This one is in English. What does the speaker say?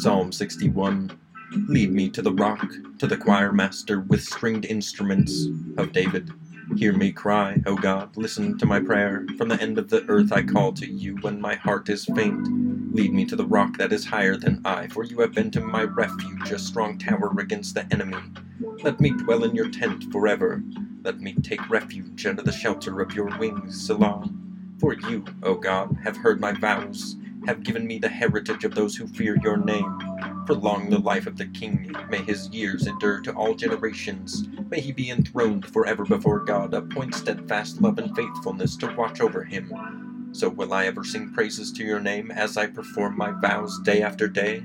Psalm 61. Lead me to the rock, to the choir master with stringed instruments of David. Hear me cry, O God, listen to my prayer. From the end of the earth I call to you when my heart is faint. Lead me to the rock that is higher than I, for you have been to my refuge, a strong tower against the enemy. Let me dwell in your tent forever. Let me take refuge under the shelter of your wings, Selah. For you, O God, have heard my vows, have given me the heritage of those who fear your name. Prolong the life of the king. May his years endure to all generations. May he be enthroned forever before God. Appoint steadfast love and faithfulness to watch over him. So will I ever sing praises to your name as I perform my vows day after day?